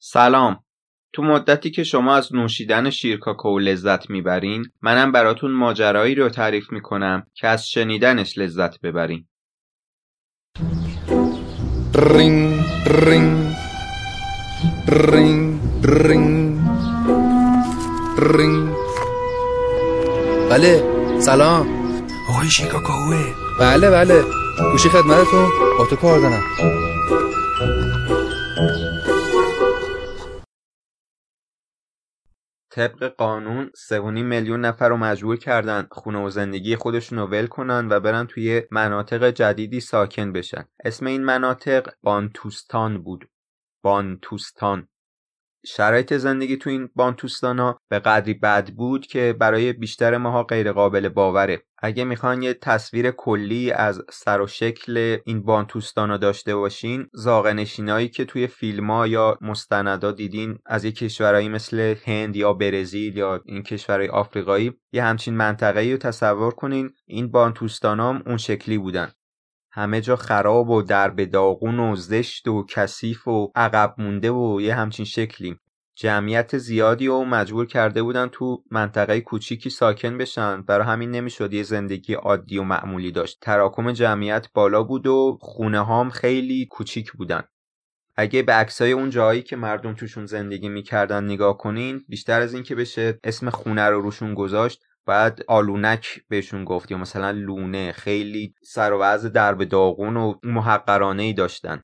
سلام. تو مدتی که شما از نوشیدن شیرکاکائو لذت می‌برین منم براتون ماجرایی رو تعریف می‌کنم که از شنیدنش لذت ببرین. رینگ رینگ رینگ رینگ رینگ. بله سلام. آقای شیرکاکائوه بله بله. گوشی خدمتتون. با تو کار دارم. طبق قانون 3.5 میلیون نفر رو مجبور کردن خونه و زندگی خودشون رو ول کنن و برن توی مناطق جدیدی ساکن بشن. اسم این مناطق بانتوستان بود. بانتوستان. شرایط زندگی تو این بانتوستان ها به قدری بد بود که برای بیشتر ماها غیر قابل باوره. اگه می‌خوان یه تصویر کلی از سر و شکل این بانتوستان ها داشته باشین زاغنشینایی که توی فیلم ها یا مستندا دیدین از یه کشورهایی مثل هند یا برزیل یا این کشورهای آفریقایی یه همچین منطقه رو تصور کنین. این بانتوستان اون شکلی بودن. همه جا خراب و درب داغون و زشت و کثیف و عقب مونده و یه همچین شکلی. جمعیت زیادی و مجبور کرده بودن تو منطقه کوچیکی ساکن بشن. برای همین نمی‌شد یه زندگی عادی و معمولی داشت. تراکم جمعیت بالا بود و خونه هام خیلی کوچیک بودن. اگه به عکسای اون جایی که مردم توشون زندگی می‌کردن نگاه کنین بیشتر از این که بشه اسم خونه رو روشون گذاشت بعد آلونک بهشون گفت یا مثلا لونه خیلی سر و وضع درب داغون و محقرانه ای داشتن.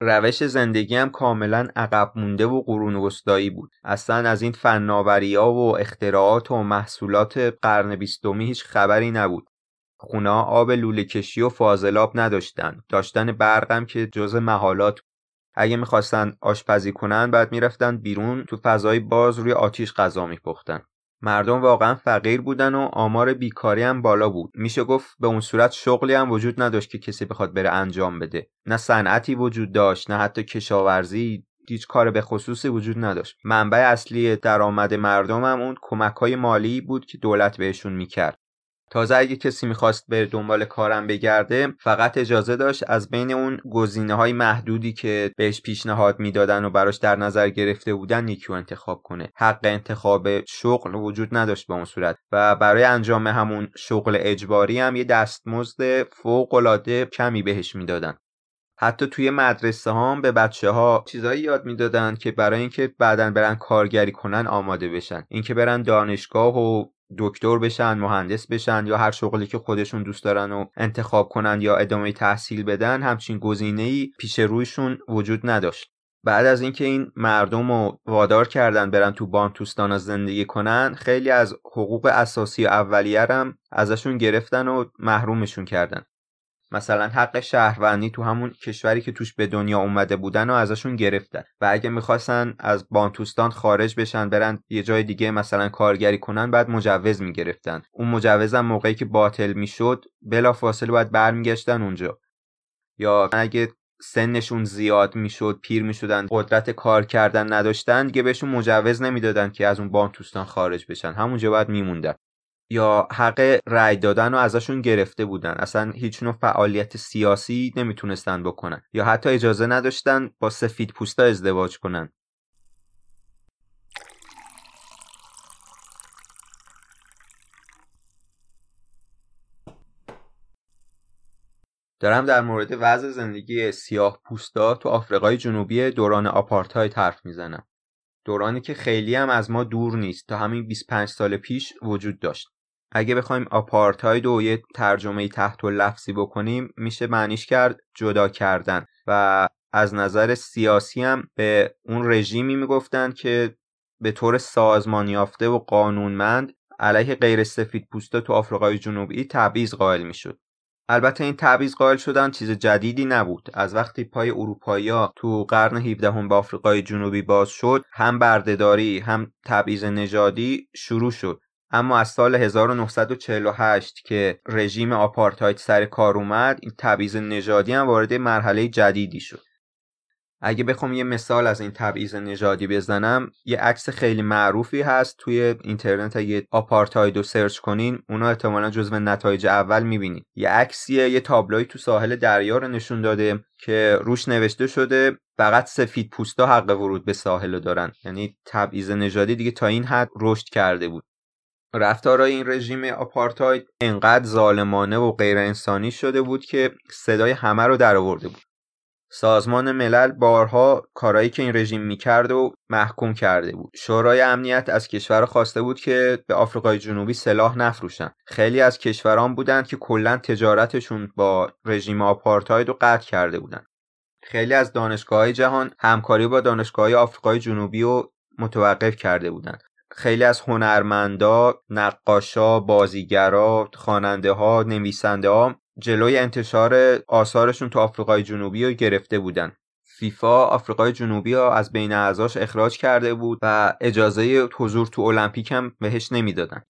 روش زندگی هم کاملا عقب مونده و قرون وسطایی بود. اصلا از این فناوری ها و اختراعات و محصولات قرن بیستمی هیچ خبری نبود. خونه آب لوله کشی و فاضلاب نداشتن. داشتن برقم که جز محالات اگه می‌خواستن آشپزی کنن بعد می‌رفتن بیرون تو فضای باز روی آتیش غذا میپختن. مردم واقعا فقیر بودن و آمار بیکاری هم بالا بود. میشه گفت به اون صورت شغلی هم وجود نداشت که کسی بخواد بره انجام بده. نه صنعتی وجود داشت نه حتی کشاورزی هیچ کار به خصوصی وجود نداشت. منبع اصلی درآمد مردم هم اون کمک های مالی بود که دولت بهشون می‌کرد. تازه اگه کسی می‌خواست بره دنبال کارم بگرده فقط اجازه داشت از بین اون گزینه های محدودی که بهش پیشنهاد می‌دادن و براش در نظر گرفته بودن یکی رو انتخاب کنه. حق انتخاب شغل وجود نداشت به اون صورت. و برای انجام همون شغل اجباری هم یه دستمزد فوق العاده کمی بهش می‌دادن. حتی توی مدرسه هم به بچه ها چیزایی یاد می‌دادن که برای اینکه بعدا برن کارگری کنن آماده بشن. اینکه برن دانشگاه و دکتر بشن مهندس بشن یا هر شغلی که خودشون دوست دارن و انتخاب کنن یا ادامه تحصیل بدن همچین گزینه ای پیش رویشون وجود نداشت. بعد از اینکه این مردم رو وادار کردن برن تو بانتوستان زندگی کنن خیلی از حقوق اساسی و اولیه هم ازشون گرفتن و محرومشون کردن. مثلا حق شهروندی تو همون کشوری که توش به دنیا اومده بودن و ازشون گرفتن. و اگه می‌خواستن از بانتوستان خارج بشن برن یه جای دیگه مثلا کارگری کنن بعد مجوز می‌گرفتن. اون مجوزم موقعی که باطل می‌شد بلا فاصله باید برمیگشتن اونجا. یا اگه سنشون زیاد می‌شد پیر می‌شدن قدرت کار کردن نداشتن دیگه بهشون مجوز نمی‌دادن که از اون بانتوستان خارج بشن. همونجا باید میموندن. یا حق رأی دادن رو ازشون گرفته بودن. اصلا هیچ نوع فعالیت سیاسی نمی‌تونستن بکنن. یا حتی اجازه نداشتن با سفید پوستا ازدواج کنن. دارم در مورد وضع زندگی سیاه پوستا تو آفریقای جنوبی دوران آپارتاید حرف می‌زنم. دورانی که خیلی هم از ما دور نیست تا همین 25 سال پیش وجود داشت. اگه بخوایم آپارتاید و یه ترجمه تحت و لفظی بکنیم میشه معنیش کرد جدا کردن و از نظر سیاسی هم به اون رژیمی می‌گفتن که به طور سازمان یافته و قانونمند علیه غیر سفید پوستا تو آفریقای جنوبی تبعیض قائل می‌شد. البته این تبعیض قائل شدن چیز جدیدی نبود. از وقتی پای اروپایی تو قرن 17 هم به آفریقای جنوبی باز شد هم بردهداری هم تبعیض نژادی شروع شد. اما از سال 1948 که رژیم آپارتاید سر کار اومد این تبعیض نژادی هم وارد مرحله جدیدی شد. اگه بخوام یه مثال از این تبعیض نژادی بزنم یه عکس خیلی معروفی هست توی اینترنت اگه آپارتاید رو سرچ کنین اونا احتمالا جزو نتایج اول می‌بینید یه عکسیه یه تابلوی تو ساحل دریا رو نشون داده که روش نوشته شده فقط سفید پوستا حق ورود به ساحل رو دارن. یعنی تبعیض نژادی دیگه تا این حد رشد کرده بود. رفتارای این رژیم آپارتاید انقدر ظالمانه و غیر انسانی شده بود که صدای همه رو درآورده بود. سازمان ملل بارها کارایی که این رژیم می‌کرد و محکوم کرده بود. شورای امنیت از کشور خواسته بود که به آفریقای جنوبی سلاح نفروشن. خیلی از کشوران بودند که کلا تجارتشون با رژیم آپارتاید رو قطع کرده بودند. خیلی از دانشگاه جهان همکاری با دانشگاه آفریقای جنوبی رو متوقف کرده بودند. خیلی از هنرمندا، نقاشا، بازیگرا، خواننده ها، نویسنده ها جلوی انتشار آثارشون تو آفریقای جنوبی رو گرفته بودن. فیفا آفریقای جنوبی ها از بین اعضاش اخراج کرده بود و اجازه حضور تو المپیک هم بهش نمی‌دادن.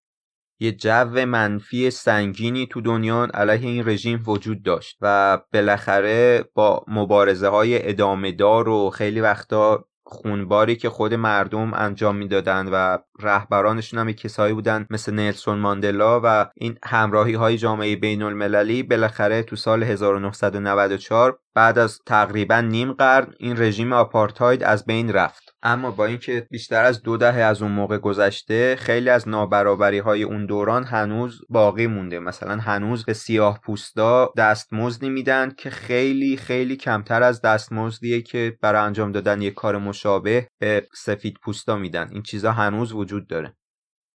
یه جو منفی سنگینی تو دنیا علیه این رژیم وجود داشت و بالاخره با مبارزه های ادامه دار و خیلی وقتا خونباری که خود مردم انجام می‌دادند و رهبرانشون هم کسایی بودن مثل نلسون ماندلا و این همراهی های جامعه بین المللی بالاخره تو سال 1994 بعد از تقریبا نیم قرن این رژیم آپارتاید از بین رفت. اما با اینکه بیشتر از دو دهه از اون موقع گذشته خیلی از نابرابری های اون دوران هنوز باقی مونده. مثلا هنوز به سیاه پوستا دستمزدی میدن که خیلی خیلی کمتر از دستمزدیه که برای انجام دادن یک کار مشابه به سفید پوستا میدن. این چیزا هنوز وجود داره.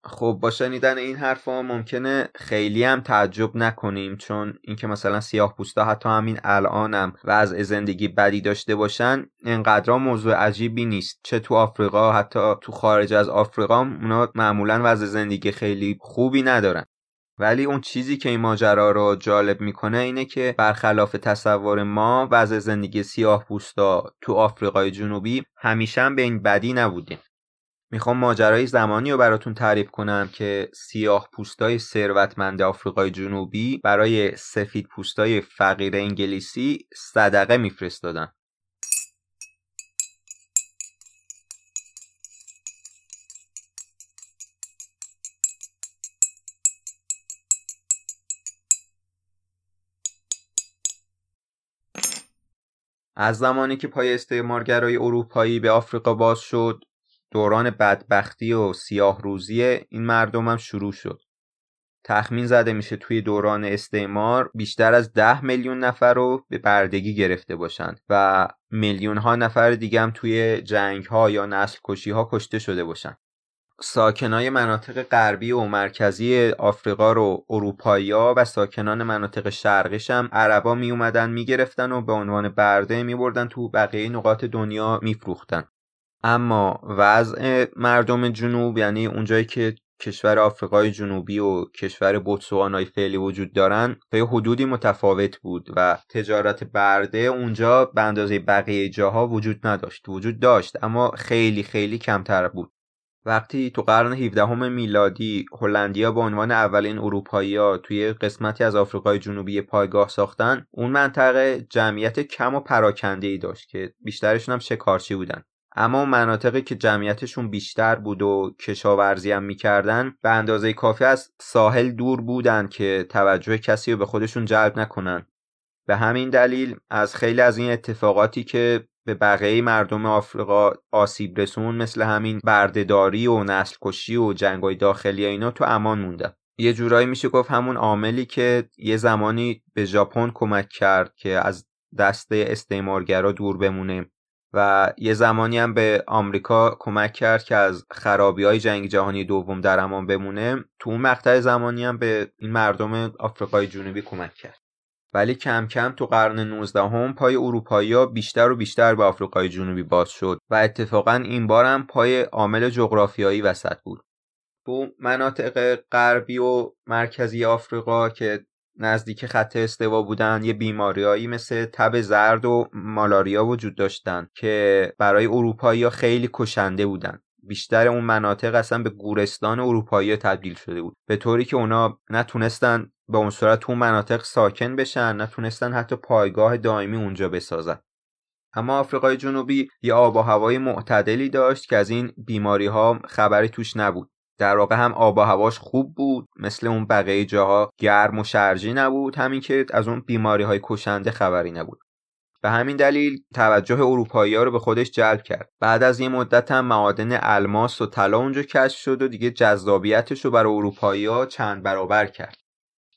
خب با شنیدن این حرفا ممکنه خیلی هم تعجب نکنیم چون اینکه مثلا سیاه پوستا حتی همین الانم و از زندگی بدی داشته باشن انقدر موضوع عجیبی نیست. چه تو آفریقا حتی تو خارج از آفریقا اونا معمولا وضع زندگی خیلی خوبی ندارن. ولی اون چیزی که این ماجرا رو جالب می‌کنه اینه که برخلاف تصور ما وضع زندگی سیاه پوستا تو آفریقای جنوبی همیشه به این بدی نبوده. می‌خوام ماجرای زمانی رو براتون تعریف کنم که سیاه پوستای ثروتمند آفریقای جنوبی برای سفید پوستای فقیر انگلیسی صدقه میفرستادن. از زمانی که پای استعمارگرای اروپایی به آفریقا باز شد دوران بدبختی و سیاه روزی این مردم هم شروع شد. تخمین زده میشه توی دوران استعمار بیشتر از ده میلیون نفر رو به بردگی گرفته باشند و میلیون ها نفر دیگه هم توی جنگ ها یا نسل کشی ها کشته شده باشن. ساکنای مناطق غربی و مرکزی آفریقا رو اروپایی و ساکنان مناطق شرقیش هم عربا می اومدن می گرفتن و به عنوان برده می بردن تو بقیه نقاط دنیا می فروختن. اما وضع مردم جنوب یعنی اونجایی که کشور آفریقای جنوبی و کشور بوتسوانای فعلی وجود دارن به حدودی متفاوت بود و تجارت برده اونجا به اندازه بقیه جاها وجود نداشت وجود داشت اما خیلی خیلی کمتر بود. وقتی تو قرن 17 میلادی هلندیا به عنوان اولین اروپایی‌ها توی قسمتی از آفریقای جنوبی پایگاه ساختن اون منطقه جمعیت کم و پراکنده ای داشت که بیشترشون هم شکارچی بودن. اما مناطقی که جمعیتشون بیشتر بود و کشاورزی هم می‌کردن به اندازه کافی از ساحل دور بودن که توجه کسی رو به خودشون جلب نکنن. به همین دلیل از خیلی از این اتفاقاتی که به بقیه مردم آفریقا آسیب رسون مثل همین بردهداری و نسل کشی و جنگای داخلی اینا تو امان موندن. یه جورایی میشه گفت همون عاملی که یه زمانی به ژاپن کمک کرد که از دست استعمارگرا دور بمونه. و یه زمانی هم به آمریکا کمک کرد که از خرابی های جنگ جهانی دوم در امان بمونه تو اون مقطع زمانی هم به این مردم آفریقای جنوبی کمک کرد. ولی کم کم تو قرن 19 هم پای اروپایی ها بیشتر و بیشتر به آفریقای جنوبی باز شد و اتفاقا این بار هم پای عامل جغرافیایی وسط بود. تو مناطق غربی و مرکزی آفریقا که نزدیک خط استوا بودن یه بیماریایی مثل تب زرد و مالاریا وجود داشتن که برای اروپایی خیلی کشنده بودن. بیشتر اون مناطق اصلا به گورستان اروپایی تبدیل شده بود. به طوری که اونا نتونستن به اون صورت اون مناطق ساکن بشن نتونستن حتی پایگاه دائمی اونجا بسازن. اما آفریقای جنوبی یه آب و هوای معتدلی داشت که از این بیماری ها خبری توش نبود. در واقع هم آب و هواش خوب بود مثل اون بقیه جاها گرم و شرجی نبود همین که از اون بیماری های کشنده خبری نبود. به همین دلیل توجه اروپایی ها رو به خودش جلب کرد. بعد از یه مدت هم معادن الماس و طلا اونجا کشف شد و دیگه جذابیتش رو برای اروپایی ها چند برابر کرد.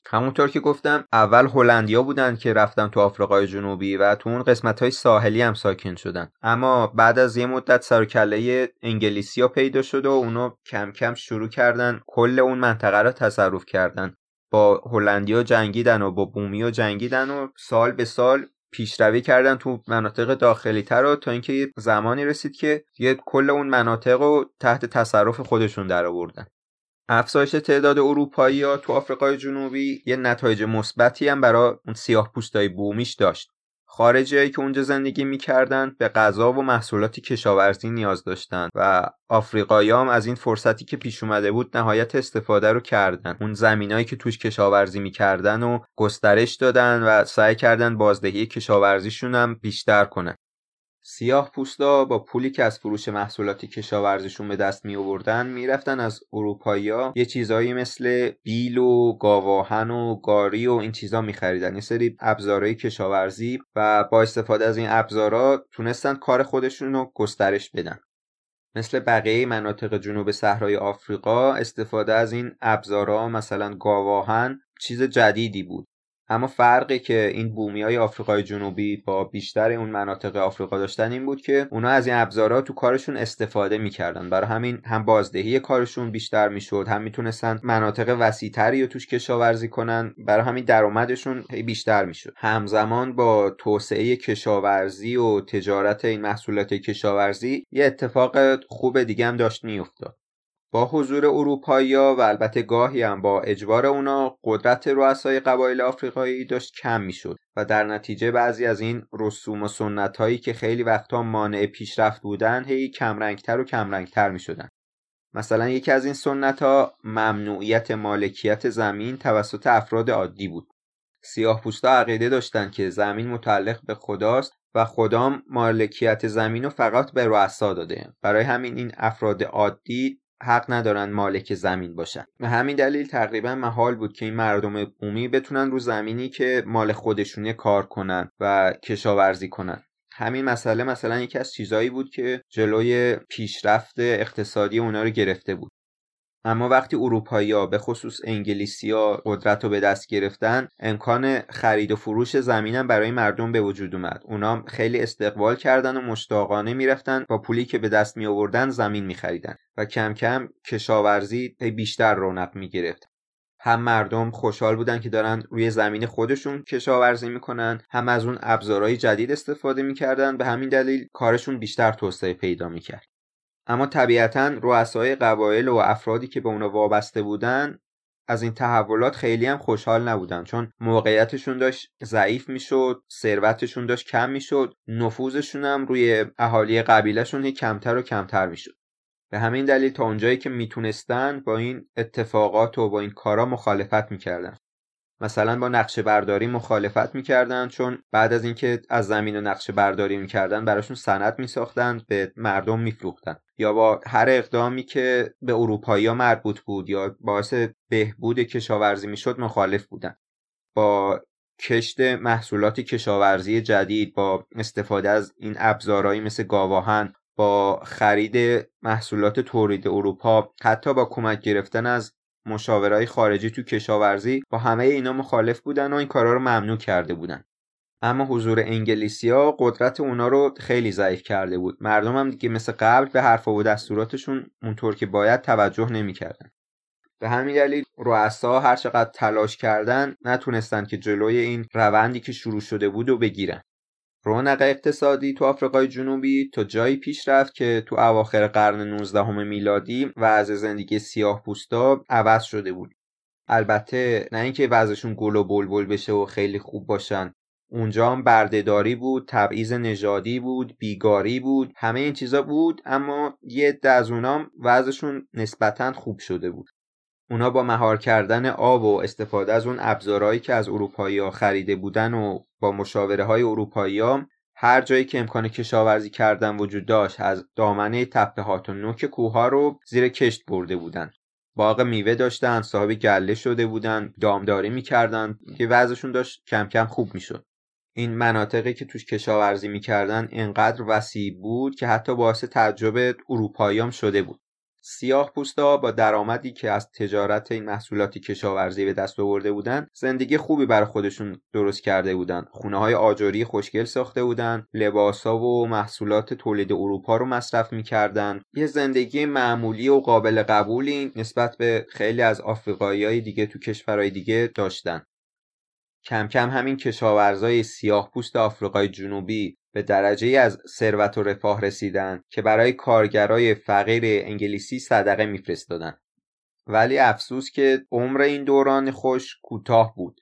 همونطور که گفتم اول هلندیا بودن که رفتن تو آفریقای جنوبی و تو اون قسمت های ساحلی هم ساکن شدن. اما بعد از یه مدت سرکله انگلیسی ها پیدا شد و اونو کم کم شروع کردن کل اون منطقه رو تصرف کردن. با هلندیا جنگیدن و با بومی جنگیدن و سال به سال پیشروی کردن تو مناطق داخلی تر رو تا اینکه زمانی رسید که یه کل اون مناطق رو تحت تصرف خودشون در آوردن افزایش تعداد اروپایی ها تو آفریقای جنوبی یه نتایج مثبتی هم برای اون سیاه پوستای بومیش داشت. خارجی که اونجا زندگی می‌کردن به غذا و محصولات کشاورزی نیاز داشتن و آفریقایی هم از این فرصتی که پیش اومده بود نهایت استفاده رو کردن. اون زمینایی که توش کشاورزی می‌کردن و گسترش دادن و سعی کردن بازدهی کشاورزیشون هم بیشتر کنن. سیاه پوستا با پولی که از فروش محصولات کشاورزیشون به دست می آوردن می‌رفتن از اروپایی یه چیزایی مثل بیل و گاواهن و گاری و این چیزا میخریدن. یه سری ابزارهای کشاورزی و با استفاده از این ابزارا تونستن کار خودشون رو گسترش بدن. مثل بقیه مناطق جنوب صحرای آفریقا استفاده از این ابزارا مثلا گاواهن چیز جدیدی بود. اما فرقی که این بومی های آفریقای جنوبی با بیشتر اون مناطق آفریقا داشتن این بود که اونا از این ابزارها تو کارشون استفاده می‌کردن. برای همین هم بازدهی کارشون بیشتر می‌شد هم می‌تونستن مناطق وسیعتری رو توش کشاورزی کنن. برای همین درآمدشون بیشتر می‌شد. همزمان با توسعه کشاورزی و تجارت این محصولات کشاورزی یه اتفاق خوب دیگه هم داشت میافتاد. با حضور اروپایی و البته گاهی هم با اجبار اونا قدرت رؤسای قبایل آفریقایی داشت کم می‌شد و در نتیجه بعضی از این رسوم و سنت هایی که خیلی وقتا مانع پیشرفت بودن هی کمرنگتر و کمرنگتر می شدن. مثلا یکی از این سنت ها ممنوعیت مالکیت زمین توسط افراد عادی بود. سیاه پوستا عقیده داشتن که زمین متعلق به خداست و خدام مالکیت زمین رو فقط به رؤسا داده. برای همین این افراد عادی حق ندارن مالک زمین باشن. به همین دلیل تقریبا محال بود که این مردم بومی بتونن رو زمینی که مال خودشونه کار کنن و کشاورزی کنن. همین مسئله مثلا یکی از چیزهایی بود که جلوی پیشرفت اقتصادی اونا رو گرفته بود. اما وقتی اروپایی به خصوص انگلیسی ها قدرت رو به دست گرفتن امکان خرید و فروش زمینم برای مردم به وجود اومد. اونا خیلی استقبال کردن و مشتاقانه می‌رفتن. با پولی که به دست می آوردن زمین می خریدن و کم کم کشاورزی بیشتر رونق می گرفت هم مردم خوشحال بودن که دارن روی زمین خودشون کشاورزی می‌کنن هم از اون ابزارهای جدید استفاده می‌کردن. به همین دلیل کارشون بیشتر توسعه پیدا می‌کرد. اما طبیعتا رؤسای قبایل و افرادی که به اونا وابسته بودن از این تحولات خیلی هم خوشحال نبودن. چون موقعیتشون داشت ضعیف می‌شد ثروتشون داشت کم می‌شد نفوذشون هم روی اهالی قبیلهشون کمتر و کمتر می‌شد. به همین دلیل تا اونجایی که می‌تونستن با این اتفاقات و با این کارا مخالفت می‌کردن. مثلا با نقشه برداری مخالفت می‌کردن چون بعد از اینکه از زمین و نقشه برداری می‌کردن براشون سند میساختن به مردم میفروختن. یا با هر اقدامی که به اروپایی مربوط بود یا باعث بهبود کشاورزی می‌شد مخالف بودن. با کشت محصولات کشاورزی جدید با استفاده از این ابزارهایی مثل گاواهن با خرید محصولات تولید اروپا حتی با کمک گرفتن از مشاورای خارجی تو کشاورزی با همه اینا مخالف بودن و این کارا رو ممنوع کرده بودن. اما حضور انگلیسی ها قدرت اونا رو خیلی ضعیف کرده بود. مردم هم دیگه مثل قبل به حرف و دستوراتشون اونطور که باید توجه نمی‌کردن. به همین دلیل رؤسا هر چقدر تلاش کردن نتونستن که جلوی این روندی که شروع شده بود و بگیرن. رونق اقتصادی تو آفریقای جنوبی تا جایی پیش رفت که تو اواخر قرن 19 میلادی وضع زندگی سیاه پوستا عوض شده بود. البته نه اینکه وضعشون گل و بلبل بشه و خیلی خوب باشن. اونجا هم بردهداری بود تبعیض نژادی بود بیگاری بود همه این چیزا بود اما یه عده از اونام وضعشون نسبتا خوب شده بود. اونا با مهار کردن آب و استفاده از اون ابزارهایی که از اروپایی ها خریده بودن و با مشاوره های اروپایی ها هر جایی که امکان کشاورزی کردن وجود داشت از دامنه تپه ها و نوک کوه رو زیر کشت برده بودن. باغ میوه داشتن صاحب گله شده بودن دامداری می‌کردن که وضعشون داشت کم کم خوب می‌شد. این مناطقی که توش کشاورزی می‌کردن انقدر وسیع بود که حتی باعث تعجب اروپاییام شده بود. سیاه پوستا با درآمدی که از تجارت این محصولات کشاورزی به دست آورده بودن زندگی خوبی برای خودشون درست کرده بودن. خونه های آجری خوشگل ساخته بودن لباسا و محصولات تولید اروپا رو مصرف می‌کردن. یه زندگی معمولی و قابل قبولی نسبت به خیلی از آفریقایی دیگه تو کشورهای دیگه داشتن. کم کم همین کشاورزای سیاه پوست آفریقای جنوبی به درجه از ثروت و رفاه رسیدن که برای کارگرای فقیر انگلیسی صدقه میفرستادن. ولی افسوس که عمر این دوران خوش کوتاه بود.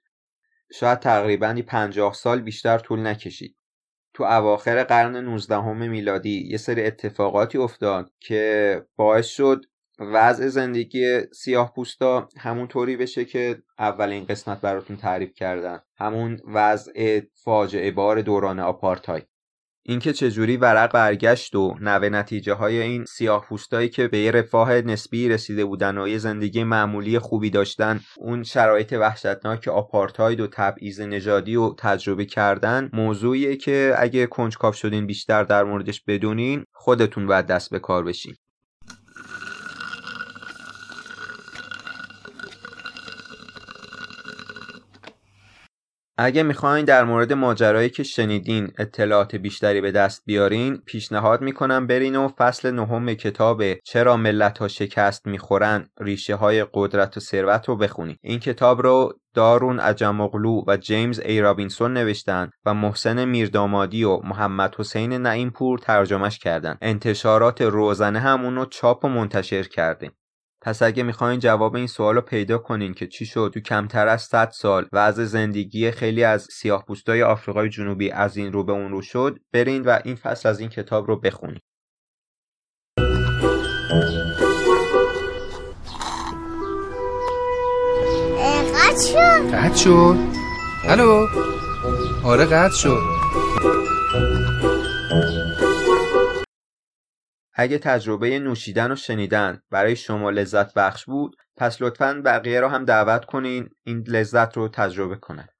شاید تقریبا پنجاه سال بیشتر طول نکشید. تو اواخر قرن 19 میلادی یه سری اتفاقاتی افتاد که باعث شد وضع زندگی سیاه پوستا همون طوری بشه که اولین قسمت براتون تعریف کردن همون وضع فاجعه بار دوران آپارتاید. اینکه چجوری ورق برگشت و نوه نتیجه های این سیاه پوستایی که به یه رفاه نسبی رسیده بودن و یه زندگی معمولی خوبی داشتن اون شرایط وحشتناک آپارتاید و تبعیض نژادی و تجربه کردن موضوعیه که اگه کنجکاو شدین بیشتر در موردش بدونین خودتون باید دست به کار بشین. اگه می‌خواین در مورد ماجرایی که شنیدین اطلاعات بیشتری به دست بیارین پیشنهاد می‌کنم برین و فصل نهم کتاب چرا ملت ها شکست می‌خورن ریشه های قدرت و ثروت رو بخونید این کتاب رو دارون عجمغلو و جیمز ای رابینسون نوشتن و محسن میردامادی و محمد حسین نعیمپور ترجمهش کردن. انتشارات روزنه هم اونو چاپ و منتشر کرده پس اگه می‌خواین جواب این سوال رو پیدا کنین که چی شد تو کمتر از 100 سال وضع زندگی خیلی از سیاه پوستای آفریقای جنوبی از این رو به اون رو شد برین و این فصل از این کتاب رو بخونید قطع شد. قطع شد. الو. آره قطع شد. اگه تجربه نوشیدن و شنیدن برای شما لذت بخش بود پس لطفا بقیه رو هم دعوت کنین این لذت رو تجربه کنن.